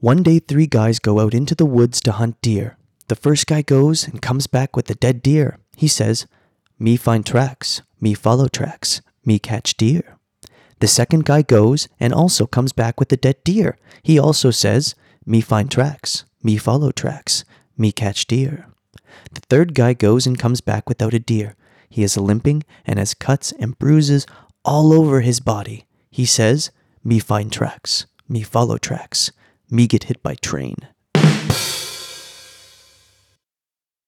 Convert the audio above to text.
One day, three guys go out into the woods to hunt deer. The first guy goes and comes back with a dead deer. He says, Me find tracks, me follow tracks, me catch deer. The second guy goes and also comes back with a dead deer. He also says, Me find tracks, me follow tracks, me catch deer. The third guy goes and comes back without a deer. He is limping and has cuts and bruises all over his body. He says, Me find tracks, me follow tracks, me get hit by train.